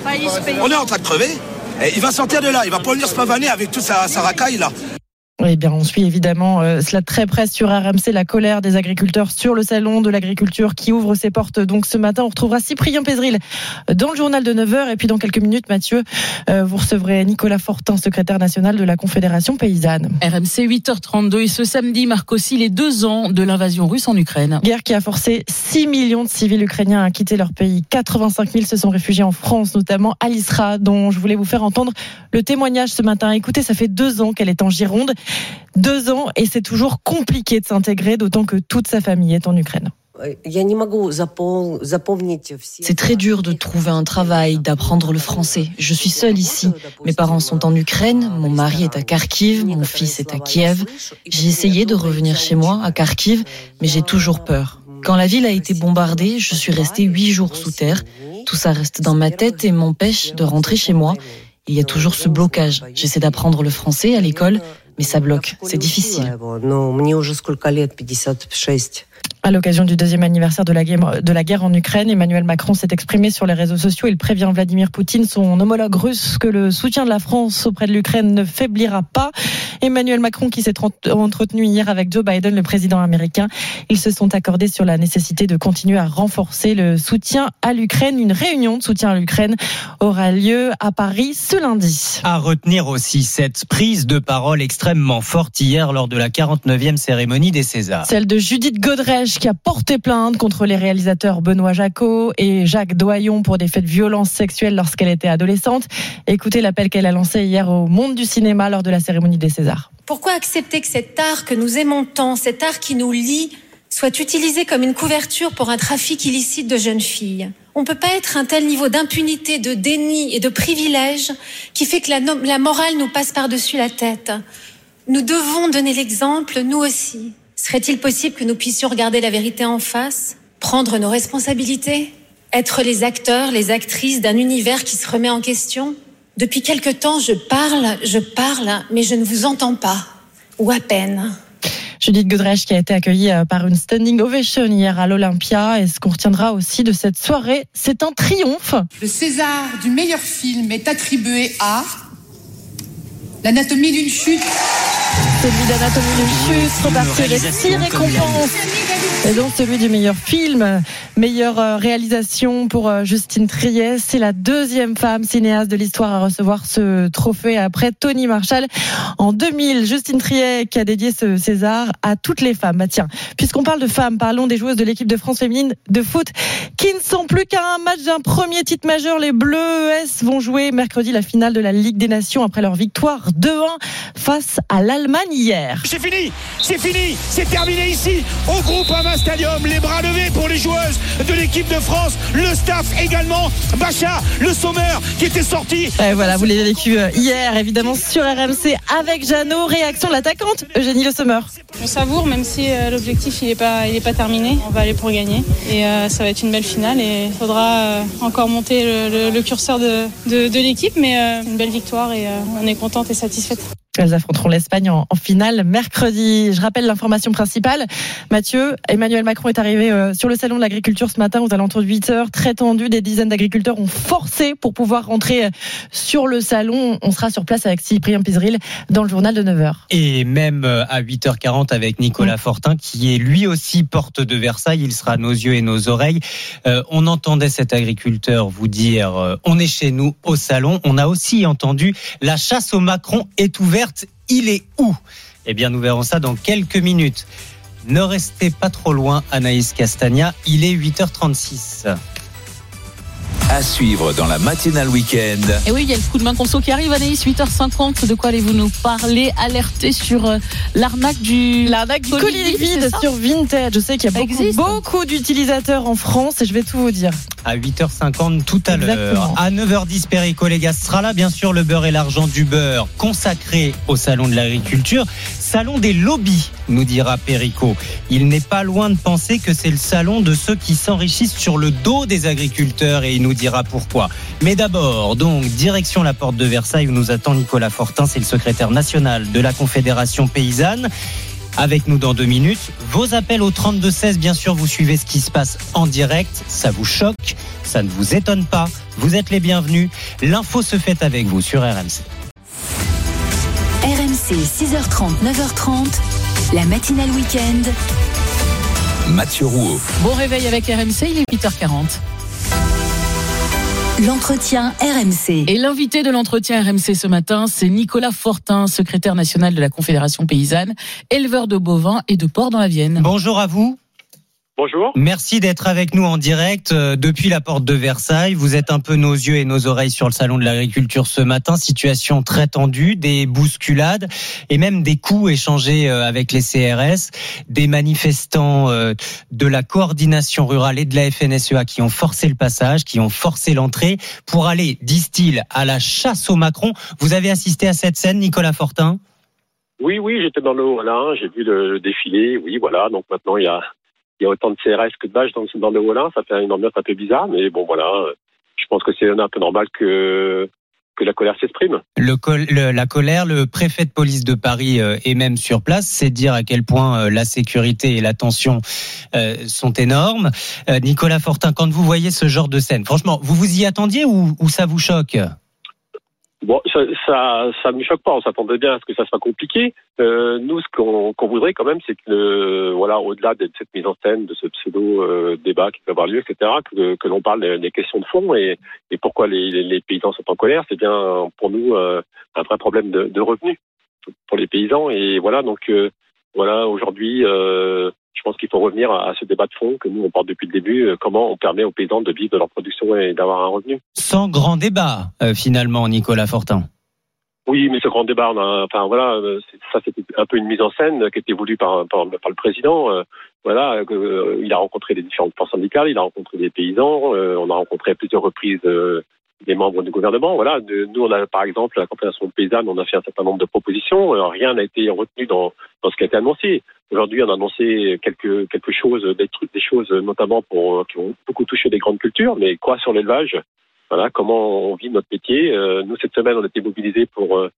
On est en train de crever. Et il va sortir de là. Il va pas venir se pavaner avec toute sa, sa racaille là. Eh bien, on suit évidemment euh, cela très près sur RMC, la colère des agriculteurs sur le salon de l'agriculture qui ouvre ses portes. Donc ce matin, on retrouvera Cyprien Pézril dans le journal de 9h. Et puis dans quelques minutes, Mathieu, euh, vous recevrez Nicolas Fortin, secrétaire national de la Confédération paysanne. RMC 8h32 et ce samedi marque aussi les deux ans de l'invasion russe en Ukraine. Guerre qui a forcé 6 millions de civils ukrainiens à quitter leur pays. 85 000 se sont réfugiés en France, notamment à l'Isra, dont je voulais vous faire entendre le témoignage ce matin. Écoutez, ça fait deux ans qu'elle est en Gironde deux ans et c'est toujours compliqué de s'intégrer, d'autant que toute sa famille est en Ukraine. C'est très dur de trouver un travail, d'apprendre le français. Je suis seule ici. Mes parents sont en Ukraine, mon mari est à Kharkiv, mon fils est à Kiev. J'ai essayé de revenir chez moi, à Kharkiv, mais j'ai toujours peur. Quand la ville a été bombardée, je suis restée huit jours sous terre. Tout ça reste dans ma tête et m'empêche de rentrer chez moi. Il y a toujours ce blocage. J'essaie d'apprendre le français à l'école, mais ça bloque. C'est difficile. À l'occasion du deuxième anniversaire de la, guerre, de la guerre en Ukraine, Emmanuel Macron s'est exprimé sur les réseaux sociaux. Il prévient Vladimir Poutine, son homologue russe, que le soutien de la France auprès de l'Ukraine ne faiblira pas. Emmanuel Macron, qui s'est entretenu hier avec Joe Biden, le président américain, ils se sont accordés sur la nécessité de continuer à renforcer le soutien à l'Ukraine. Une réunion de soutien à l'Ukraine aura lieu à Paris ce lundi. À retenir aussi cette prise de parole extrêmement forte hier lors de la 49e cérémonie des Césars. Celle de Judith Qui a porté plainte contre les réalisateurs Benoît Jacot et Jacques Doyon pour des faits de violence sexuelle lorsqu'elle était adolescente. Écoutez l'appel qu'elle a lancé hier au monde du cinéma lors de la cérémonie des Césars. Pourquoi accepter que cet art que nous aimons tant, cet art qui nous lie, soit utilisé comme une couverture pour un trafic illicite de jeunes filles? On ne peut pas être un tel niveau d'impunité, de déni et de privilège qui fait que la morale nous passe par-dessus la tête. Nous devons donner l'exemple, nous aussi. Serait-il possible que nous puissions regarder la vérité en face, prendre nos responsabilités, être les acteurs, les actrices d'un univers qui se remet en question? Depuis quelque temps, je parle, je parle, mais je ne vous entends pas, ou à peine. Judith Godrèche qui a été accueillie par une standing ovation hier à l'Olympia. Et ce qu'on retiendra aussi de cette soirée, c'est un triomphe. Le César du meilleur film est attribué à L'anatomie d'une chute. Celui d'Anatomie d'une chute, reparti avec six récompenses. Et donc celui du meilleur film, meilleure réalisation pour Justine Triet. C'est la deuxième femme cinéaste de l'histoire à recevoir ce trophée après Tony Marshall. En 2000, Justine Triet qui a dédié ce César à toutes les femmes. Bah tiens, puisqu'on parle de femmes, parlons des joueuses de l'équipe de France féminine de foot qui ne sont plus qu'à un match d'un premier titre majeur. Les Bleus ES vont jouer mercredi la finale de la Ligue des Nations après leur victoire 2-1 face à l'Allemagne. Hier. C'est fini, c'est fini, c'est terminé ici, au Groupama Stadium. Les bras levés pour les joueuses de l'équipe de France, le staff également. Bacha, le sommeur qui était sorti. Et voilà, vous l'avez vécu euh, hier, évidemment, sur RMC avec Jeannot. Réaction de l'attaquante, Eugénie Le Sommer. On savoure, même si euh, l'objectif il n'est pas, il est pas terminé. On va aller pour gagner. Et euh, ça va être une belle finale. Et il faudra euh, encore monter le, le- le curseur de, de- de l'équipe. Mais euh, une belle victoire et euh, on est contente et satisfaite. Elles affronteront l'Espagne en, en finale mercredi. Je rappelle l'information principale. Mathieu, Emmanuel Macron est arrivé euh, sur le salon de l'agriculture ce matin aux alentours de 8 heures. Très tendu, des dizaines d'agriculteurs ont forcé pour pouvoir rentrer euh, sur le salon. On sera sur place avec Cyprien Pizril dans le journal de 9 heures. Et même euh, à 8h40 avec Nicolas Fortin, qui est lui aussi porte de Versailles, il sera à nos yeux et nos oreilles. Euh, on entendait cet agriculteur vous dire euh, on est chez nous au salon. On a aussi entendu la chasse au Macron est ouverte. Il est où? Eh bien, nous verrons ça dans quelques minutes. Ne restez pas trop loin, Anaïs Castagna. Il est 8h36. À suivre dans la matinale week-end. Et oui, il y a le coup de main conso qui arrive, Anaïs, 8h50. De quoi allez-vous nous parler Alerter sur euh, l'arnaque du. L'arnaque du colis vide sur Vinted. Je sais qu'il y a beaucoup, beaucoup d'utilisateurs en France et je vais tout vous dire. à 8h50 tout à l'heure. Exactement. À 9h10, Perico Légas sera là. Bien sûr, le beurre et l'argent du beurre consacré au Salon de l'agriculture. Salon des lobbies, nous dira Perico. Il n'est pas loin de penser que c'est le salon de ceux qui s'enrichissent sur le dos des agriculteurs et il nous dira pourquoi. Mais d'abord, donc, direction la porte de Versailles où nous attend Nicolas Fortin. C'est le secrétaire national de la Confédération paysanne avec nous dans deux minutes. Vos appels au 32-16, bien sûr, vous suivez ce qui se passe en direct. Ça vous choque, ça ne vous étonne pas. Vous êtes les bienvenus. L'info se fait avec vous sur RMC. RMC 6h30, 9h30, la matinale week-end. Mathieu Rouault. Bon réveil avec RMC, il est 8h40. L'entretien RMC. Et l'invité de l'entretien RMC ce matin, c'est Nicolas Fortin, secrétaire national de la Confédération paysanne, éleveur de bovins et de porcs dans la Vienne. Bonjour à vous. Bonjour. Merci d'être avec nous en direct euh, depuis la porte de Versailles. Vous êtes un peu nos yeux et nos oreilles sur le salon de l'agriculture ce matin. Situation très tendue, des bousculades et même des coups échangés euh, avec les CRS, des manifestants euh, de la coordination rurale et de la FNSEA qui ont forcé le passage, qui ont forcé l'entrée pour aller, disent-ils, à la chasse au Macron. Vous avez assisté à cette scène, Nicolas Fortin? Oui, oui, j'étais dans le Haut-Rhin, j'ai vu le, le défilé, oui, voilà. Donc maintenant, il y a, il y a autant de CRS que de vaches dans, dans le Haut-Rhin. Ça fait une ambiance un peu bizarre, mais bon, voilà. Je pense que c'est un peu normal que, que la colère s'exprime. le, col- le- la colère, le préfet de police de Paris euh, est même sur place, c'est dire à quel point euh, la sécurité et la tension euh, sont énormes. Euh, Nicolas Fortin, quand vous voyez ce genre de scène, franchement, vous vous y attendiez ou, ou ça vous choque? Bon, ça, ça, ça me choque pas. On s'attendait bien à ce que ça soit compliqué. Euh, nous, ce qu'on qu'on voudrait quand même, c'est que, le- voilà, au-delà de cette mise en scène, de ce pseudo euh, débat qui peut avoir lieu, etc., que, que l'on parle des, des questions de fond et, et pourquoi les, les- les paysans sont en colère. C'est bien pour nous euh, un vrai problème de, de revenus pour les paysans. Et voilà, donc euh, voilà, aujourd'hui, euh, je pense qu'il faut revenir à, ce débat de fond que nous on porte depuis le début. euh, comment on permet aux paysans de vivre de leur production et d'avoir un revenu. Sans grand débat, euh, finalement, Nicolas Fortin. Oui, mais ce grand débat, a- enfin voilà, euh, ça c'était un peu une mise en scène qui était voulue par, par, par le président. euh, voilà, euh, il a rencontré les différentes forces syndicales, il a rencontré des paysans, on a rencontré à plusieurs reprises des membres du gouvernement. Voilà, nous on a par exemple la Confédération paysanne, on a fait un certain nombre de propositions, euh, rien n'a été retenu dans, dans ce qui a été annoncé. Aujourd'hui, on a annoncé quelque quelque chose, des trucs, des choses notamment pour qui ont beaucoup touché les grandes cultures, mais quoi sur l'élevage? Voilà comment on vit notre métier? Euh, nous cette semaine on a été mobilisés pour euh,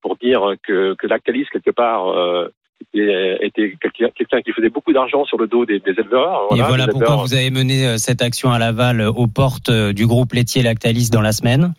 pour dire que que Lactalis quelque part euh, était, était quelqu'un qui faisait beaucoup d'argent sur le dos des, des éleveurs. Et voilà pourquoi éleveurs- vous avez mené euh, cette action à Laval euh, aux portes euh, du groupe laitier Lactalis dans la semaine?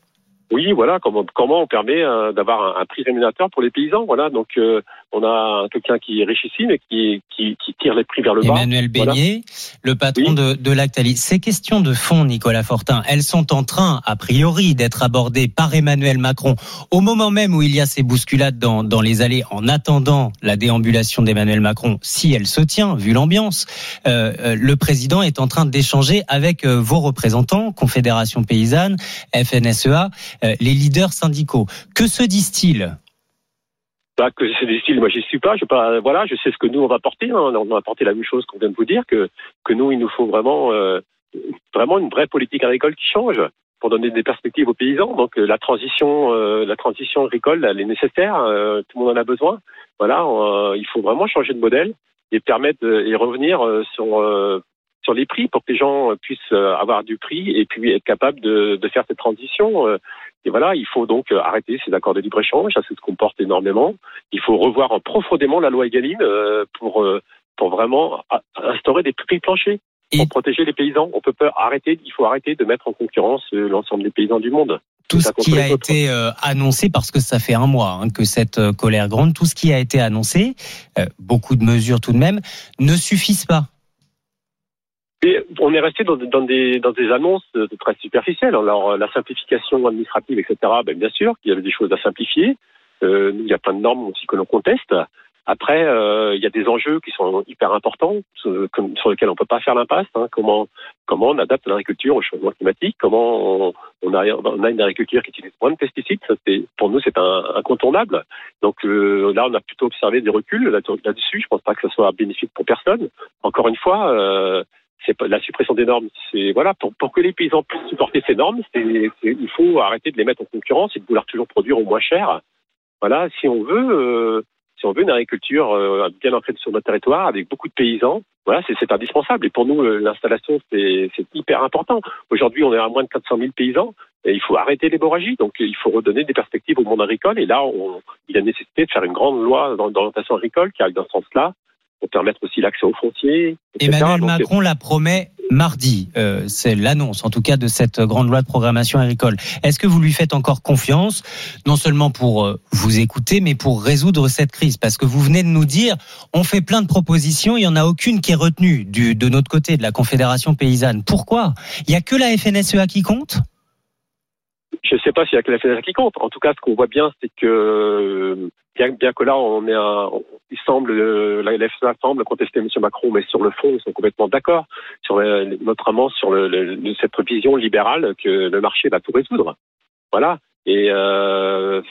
Oui, voilà comment comment on permet euh, d'avoir un, un prix rémunérateur pour les paysans. Voilà donc euh, on a quelqu'un qui est richissime et qui qui, qui tire les prix vers le bas. Emmanuel Voilà. Beignet, le patron de, de Lactalis. Ces questions de fond, Nicolas Fortin, elles sont en train, a priori, d'être abordées par Emmanuel Macron au moment même où il y a ces bousculades dans, dans les allées, en attendant la déambulation d'Emmanuel Macron, si elle se tient, vu l'ambiance. Euh, euh, le président est en train d'échanger avec euh, vos représentants, Confédération paysanne, FNSEA, euh, les leaders syndicaux. Que se disent-ils? Bah, que c'est des styles, moi j'y suis pas, je pas, voilà, je sais ce que nous on va porter, hein. on va porter la même chose qu'on vient de vous dire, que, que nous il nous faut vraiment, euh, vraiment une vraie politique agricole qui change pour donner des perspectives aux paysans. Donc euh, la transition, euh, la transition agricole, elle est nécessaire, euh, tout le monde en a besoin. Voilà, euh, il faut vraiment changer de modèle et permettre euh, et revenir sur sur les prix pour que les gens puissent avoir du prix et puis être capables de, de faire cette transition. Et voilà, il faut donc euh, arrêter ces accords de libre-échange, ça se comporte énormément. Il faut revoir profondément la loi Egalim euh, pour, euh, pour vraiment a- instaurer des prix planchers pour protéger les paysans. On peut pas arrêter, il faut arrêter de mettre en concurrence l'ensemble des paysans du monde. Tout ce qui a autres. été annoncé, parce que ça fait un mois hein, que cette colère gronde, tout ce qui a été annoncé, euh, beaucoup de mesures tout de même, ne suffisent pas. Et on est resté dans, dans des, dans des annonces très superficielles. Alors, euh, la simplification administrative, etc., ben, bien sûr qu'il y avait des choses à simplifier. Euh, il y a plein de normes aussi que l'on conteste. Après, euh, il y a des enjeux qui sont hyper importants, euh, sur lesquels on peut pas faire l'impasse. hein. Comment, comment on adapte l'agriculture au changement climatique? Comment on, a, on a une agriculture qui utilise moins de pesticides? Ça, Pour nous, c'est un, incontournable. Donc euh, là, on a plutôt observé des reculs là- là-dessus. Je pense pas que ce soit bénéfique pour personne. Encore une fois, euh, c'est la suppression des normes. Voilà pour, que les paysans puissent supporter ces normes, il faut arrêter de les mettre en concurrence et de vouloir toujours produire au moins cher. Voilà, si on veut, euh, si on veut une agriculture euh, bien ancrée sur notre territoire avec beaucoup de paysans, voilà, c'est, indispensable. Et pour nous, euh, l'installation, c'est, hyper important. Aujourd'hui, on est à moins de 400 000 paysans. Et il faut arrêter l'hémorragie, donc il faut redonner des perspectives au monde agricole. Et là, on, il a nécessité de faire une grande loi d'orientation agricole qui aille dans ce sens-là, pour permettre aussi l'accès aux etc. Emmanuel Donc, Macron la promet mardi. Euh, c'est l'annonce, en tout cas, de cette grande loi de programmation agricole. Est-ce que vous lui faites encore confiance, non seulement pour euh, vous écouter, mais pour résoudre cette crise? Parce que vous venez de nous dire, on fait plein de propositions, il n'y en a aucune qui est retenue du, de notre côté, de la Confédération paysanne. Pourquoi? Il n'y a que la FNSEA qui compte? Je ne sais pas s'il y a que la FNSEA qui compte. En tout cas, ce qu'on voit bien, c'est que euh, bien, bien que là, on est un, il semble, euh, la la semble contester M. Macron, mais sur le fond, ils sont complètement d'accord, sur notamment sur le- cette vision libérale que le marché va tout résoudre. Voilà. Et euh,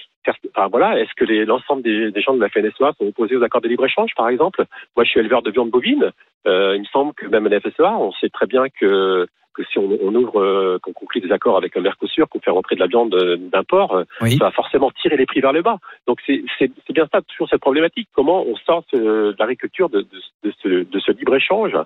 voilà, est-ce que l'ensemble des, des gens de la FNSEA sont opposés aux accords de libre-échange, par exemple? Moi, je suis éleveur de viande bovine. Euh, il me semble que même à la FNSEA, on sait très bien que que si on, on ouvre, euh, qu'on conclut des accords avec le Mercosur, qu'on fait rentrer de la viande euh, d'import, euh, ça va forcément tirer les prix vers le bas. Donc c'est bien ça, toujours cette problématique. Comment on sort de l'agriculture de, de, de ce, de ce libre-échange?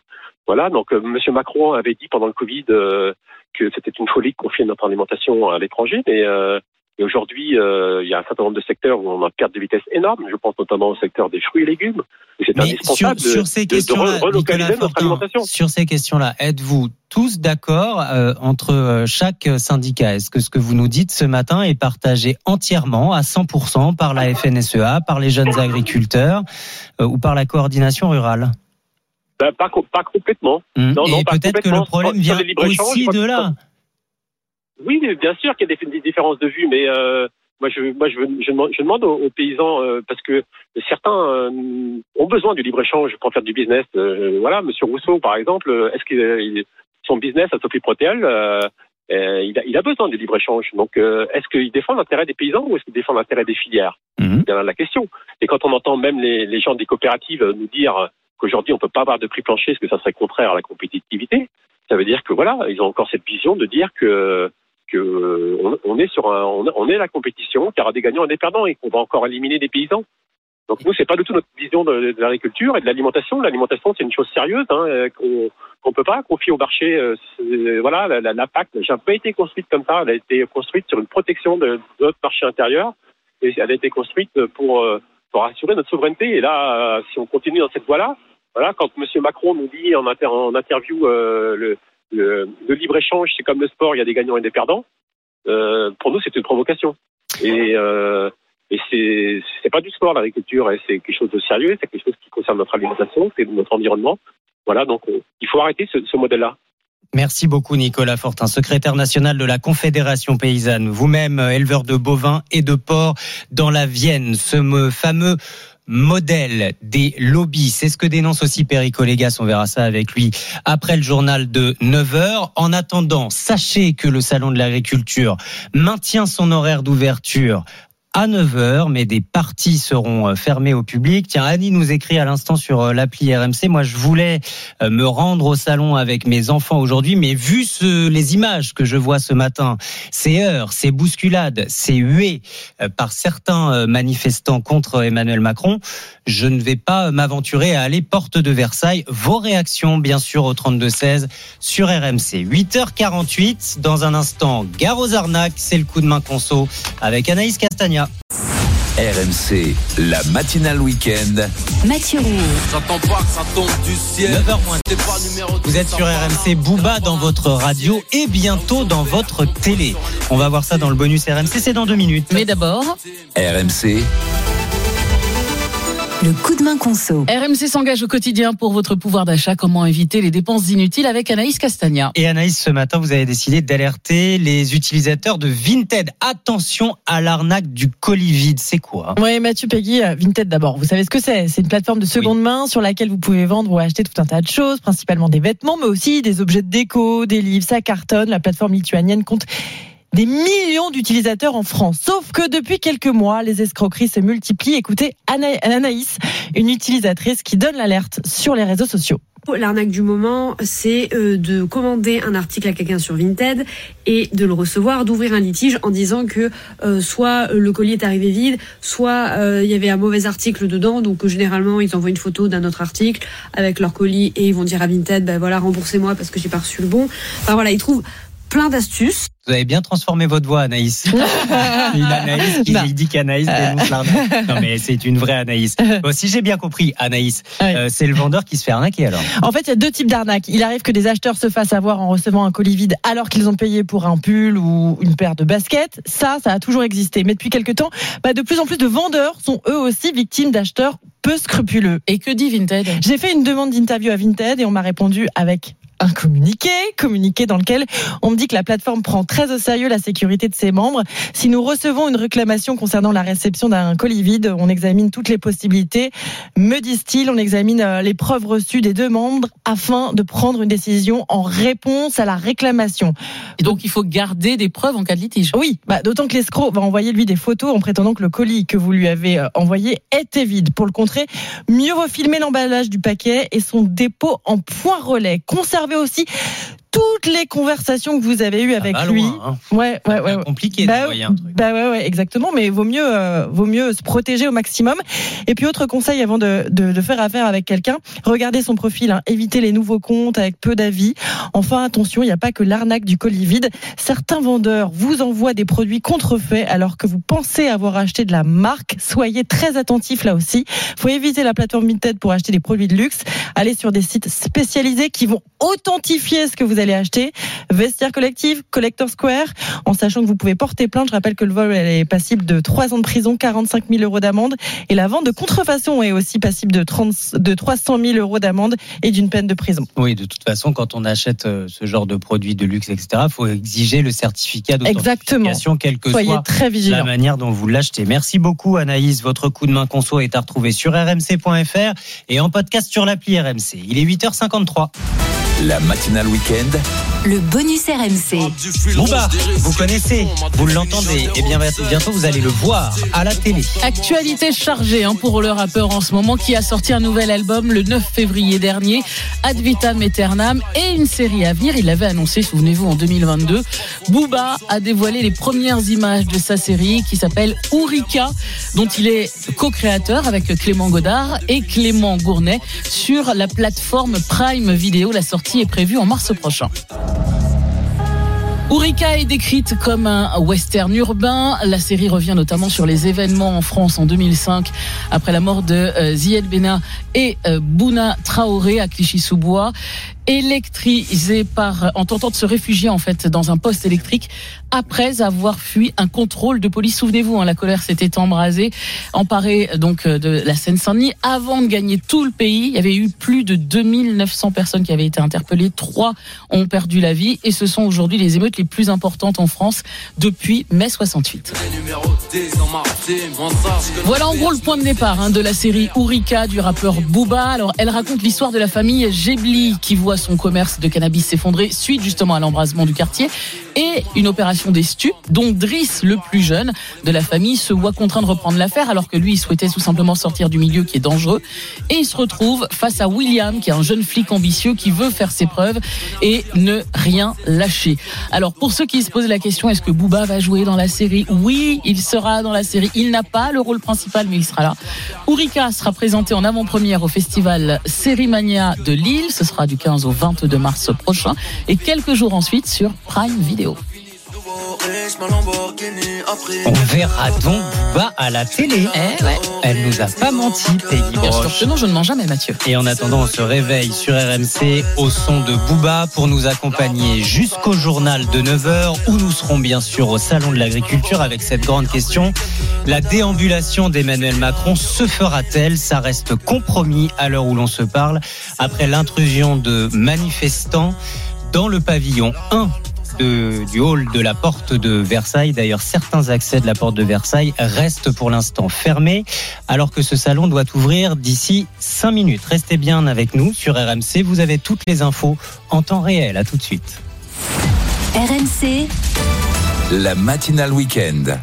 Voilà, donc euh, Monsieur Macron avait dit pendant le Covid euh, que c'était une folie de confier notre alimentation à l'étranger, mais euh, et aujourd'hui, euh, il y a un certain nombre de secteurs où on a une perte de vitesse énorme. Je pense notamment au secteur des fruits et légumes. Et c'est Mais indispensable sur, ces de- de questions-là, re- relocaliser notre alimentation. sur ces questions-là, êtes-vous tous d'accord euh, entre euh, chaque syndicat? Est-ce que ce que vous nous dites ce matin est partagé entièrement à 100% par la FNSEA, par les jeunes agriculteurs euh, ou par la coordination rurale? Ben, pas, co- pas complètement. Non, non, Et pas peut-être que le problème vient aussi de que- là. Oui, bien sûr qu'il y a des, des différences de vue, mais euh, moi, je, moi, je, je demande, je demande aux, aux paysans euh, parce que certains euh, ont besoin du libre échange pour faire du business. Euh, voilà, Monsieur Rousseau, par exemple, euh, est-ce qu'il il- son business à Sophie euh, euh, il, a, il a besoin du libre échange. Donc, euh, est-ce qu'il défend l'intérêt des paysans ou est-ce qu'il défend l'intérêt des filières? C'est bien là la question. Et quand on entend même les, les gens des coopératives nous dire qu'aujourd'hui on peut pas avoir de prix plancher parce que ça serait contraire à la compétitivité, ça veut dire que voilà, ils ont encore cette vision de dire que que on, on est sur un, on, est la compétition, qu'il y aura des gagnants et des perdants et qu'on va encore éliminer des paysans. Donc nous, c'est pas du tout notre vision de, l'agriculture et de l'alimentation. L'alimentation, c'est une chose sérieuse hein, euh, qu'on qu'on peut pas confier au marché. euh, voilà, la, PAC n'a jamais été construite comme ça. Elle a été construite sur une protection de, notre marché intérieur et elle a été construite pour euh, assurer notre souveraineté. Et là, euh, si on continue dans cette voie-là, voilà, quand M. Macron nous dit en, inter- en interview euh, le, le, le libre-échange, c'est comme le sport, il y a des gagnants et des perdants, euh, pour nous, c'est une provocation. Et, euh, et c'est pas du sport, l'agriculture, c'est quelque chose de sérieux, c'est quelque chose qui concerne notre alimentation, c'est notre environnement. Voilà, donc on- il faut arrêter ce, modèle-là. Merci beaucoup Nicolas Fortin, secrétaire national de la Confédération paysanne, vous-même euh, éleveur de bovins et de porcs dans la Vienne, ce me- fameux modèle des lobbies. C'est ce que dénonce aussi Perico Légas, on verra ça avec lui après le journal de 9h. En attendant, sachez que le Salon de l'Agriculture maintient son horaire d'ouverture à 9h, mais des parties seront euh, fermées au public. Tiens, Annie nous écrit à l'instant sur euh, l'appli RMC. Moi, je voulais euh, me rendre au salon avec mes enfants aujourd'hui, mais vu les images que je vois ce matin, ces heures, ces bousculades, ces huées par certains manifestants contre Emmanuel Macron, je ne vais pas m'aventurer à aller porte de Versailles. Vos réactions, bien sûr, au 32-16 sur RMC. 8h48, dans un instant, gare aux arnaques, c'est le coup de main conso avec Anaïs Castagna. RMC, la matinale week-end. Mathieu Roux. J'attends pas que ça tombe du ciel. 9h moins. Vous êtes sur RMC Booba dans votre radio et bientôt dans votre télé. On va voir ça dans le bonus RMC, c'est dans deux minutes. Mais d'abord, RMC, Le coup de main conso. RMC s'engage au quotidien pour votre pouvoir d'achat. Comment éviter les dépenses inutiles avec Anaïs Castagna? Et Anaïs, ce matin, vous avez décidé d'alerter les utilisateurs de Vinted. Attention à l'arnaque du colis vide. C'est quoi? Oui, Mathieu Peggy, euh, Vinted d'abord. Vous savez ce que c'est? C'est une plateforme de seconde main sur laquelle vous pouvez vendre ou acheter tout un tas de choses, principalement des vêtements, mais aussi des objets de déco, des livres. Ça cartonne. La plateforme lituanienne compte des millions d'utilisateurs en France. Sauf que depuis quelques mois, les escroqueries se multiplient. Écoutez Ana- Anaïs, une utilisatrice qui donne l'alerte sur les réseaux sociaux. L'arnaque du moment, c'est euh, de commander un article à quelqu'un sur Vinted et de le recevoir, d'ouvrir un litige en disant que euh, soit le colis est arrivé vide, soit euh, il y avait un mauvais article dedans. Donc euh, généralement, ils envoient une photo d'un autre article avec leur colis et ils vont dire à Vinted, ben voilà, remboursez-moi parce que j'ai pas reçu le bon. Enfin voilà, ils trouvent plein d'astuces. Vous avez bien transformé votre voix, Anaïs. une Anaïs qui Non. dit qu'Anaïs dénonce l'arnaque. Non, mais c'est une vraie Anaïs. Bon, si j'ai bien compris, Anaïs, euh, c'est le vendeur qui se fait arnaquer alors. En fait, il y a deux types d'arnaques. Il arrive que des acheteurs se fassent avoir en recevant un colis vide alors qu'ils ont payé pour un pull ou une paire de baskets. Ça, ça a toujours existé. Mais depuis quelques temps, bah, de plus en plus de vendeurs sont eux aussi victimes d'acheteurs peu scrupuleux. Et que dit Vinted? J'ai fait une demande d'interview à Vinted et on m'a répondu avec un communiqué, communiqué dans lequel on me dit que la plateforme prend très au sérieux la sécurité de ses membres. Si nous recevons une réclamation concernant la réception d'un colis vide, on examine toutes les possibilités. Me disent-ils, on examine euh, les preuves reçues des deux membres afin de prendre une décision en réponse à la réclamation. Et donc, il faut garder des preuves en cas de litige. Oui, bah, d'autant que l'escroc va envoyer lui des photos en prétendant que le colis que vous lui avez euh, envoyé était vide. Pour le contrer, mieux vaut filmer l'emballage du paquet et son dépôt en point relais. Conservez aussi toutes les conversations que vous avez eues avec va lui. loin, hein. Ouais, ouais, ouais. Compliqué Bah, un truc. bah ouais, ouais, exactement. Mais vaut mieux, euh, vaut mieux se protéger au maximum. Et puis autre conseil avant de, de, de faire affaire avec quelqu'un, regardez son profil, hein, évitez les nouveaux comptes avec peu d'avis. Enfin attention, il n'y a pas que l'arnaque du colis vide. Certains vendeurs vous envoient des produits contrefaits alors que vous pensez avoir acheté de la marque. Soyez très attentifs là aussi. Faut éviter la plateforme Vinted pour acheter des produits de luxe. Allez sur des sites spécialisés qui vont authentifier ce que vous allez acheter. Vestiaire collective, Collector Square, en sachant que vous pouvez porter plainte. Je rappelle que le vol elle est passible de 3 ans de prison, 45 000 euros d'amende. Et la vente de contrefaçon est aussi passible de, 30, de 300 000 euros d'amende et d'une peine de prison. Oui, de toute façon, quand on achète euh, ce genre de produits de luxe, etc., il faut exiger le certificat d'authentification, quelle que Soyez soit très vigilants. la manière dont vous l'achetez. Merci beaucoup, Anaïs. Votre coup de main conso est à retrouver sur rmc.fr et en podcast sur l'appli RMC. Il est 8h53. La matinale week-end. Le bonus RMC. Booba, vous connaissez, vous l'entendez, et bien bientôt vous allez le voir à la télé. Actualité chargée hein, pour le rappeur en ce moment qui a sorti un nouvel album le 9 février dernier, Ad Vitam Aeternam, et une série à venir. Il l'avait annoncé, souvenez-vous, en 2022. Booba a dévoilé les premières images de sa série qui s'appelle Ourika, dont il est co-créateur avec Clément Godard et Clément Gournet sur la plateforme Prime Video. La sortie est prévue en mars prochain. Ourika est décrite comme un western urbain. La série revient notamment sur les événements en France en 2005 après la mort de euh, Zied Bena et euh, Bouna Traoré à Clichy-sous-Bois. Électrisé par, en tentant de se réfugier en fait dans un poste électrique après avoir fui un contrôle de police. Souvenez-vous, hein, la colère s'était embrasée, emparée donc euh, de la Seine-Saint-Denis avant de gagner tout le pays. Il y avait eu plus de 2900 personnes qui avaient été interpellées. Trois ont perdu la vie et ce sont aujourd'hui les émeutes les plus importantes en France depuis mai 68. Voilà en gros le point de départ hein, de la série Ourika du rappeur Booba. Alors elle raconte l'histoire de la famille Gebli qui voit son commerce de cannabis s'effondrer suite justement à l'embrasement du quartier. Et une opération des stupes dont Driss, le plus jeune de la famille, se voit contraint de reprendre l'affaire alors que lui, il souhaitait tout simplement sortir du milieu qui est dangereux. Et il se retrouve face à William, qui est un jeune flic ambitieux qui veut faire ses preuves et ne rien lâcher. Alors pour ceux qui se posent la question, est-ce que Booba va jouer dans la série? Oui, il sera dans la série. Il n'a pas le rôle principal, mais il sera là. Ourika sera présenté en avant-première au festival Sérimania de Lille. Ce sera du 15 au 22 mars prochain. Et quelques jours ensuite sur Prime Video. On verra donc Booba à la télé. Eh ouais. Elle nous a pas menti, Peggy Bien sûr Broche. que non, je ne mens jamais, Mathieu. Et en attendant, on se réveille sur RMC au son de Booba pour nous accompagner jusqu'au journal de 9h où nous serons bien sûr au Salon de l'Agriculture avec cette grande question. La déambulation d'Emmanuel Macron se fera-t-elle? Ça reste compromis à l'heure où l'on se parle après l'intrusion de manifestants dans le pavillon 1 de- du hall de la porte de Versailles. D'ailleurs, certains accès de la porte de Versailles restent pour l'instant fermés, alors que ce salon doit ouvrir d'ici 5 minutes. Restez bien avec nous sur RMC. Vous avez toutes les infos en temps réel. À tout de suite. RMC, La matinale week-end.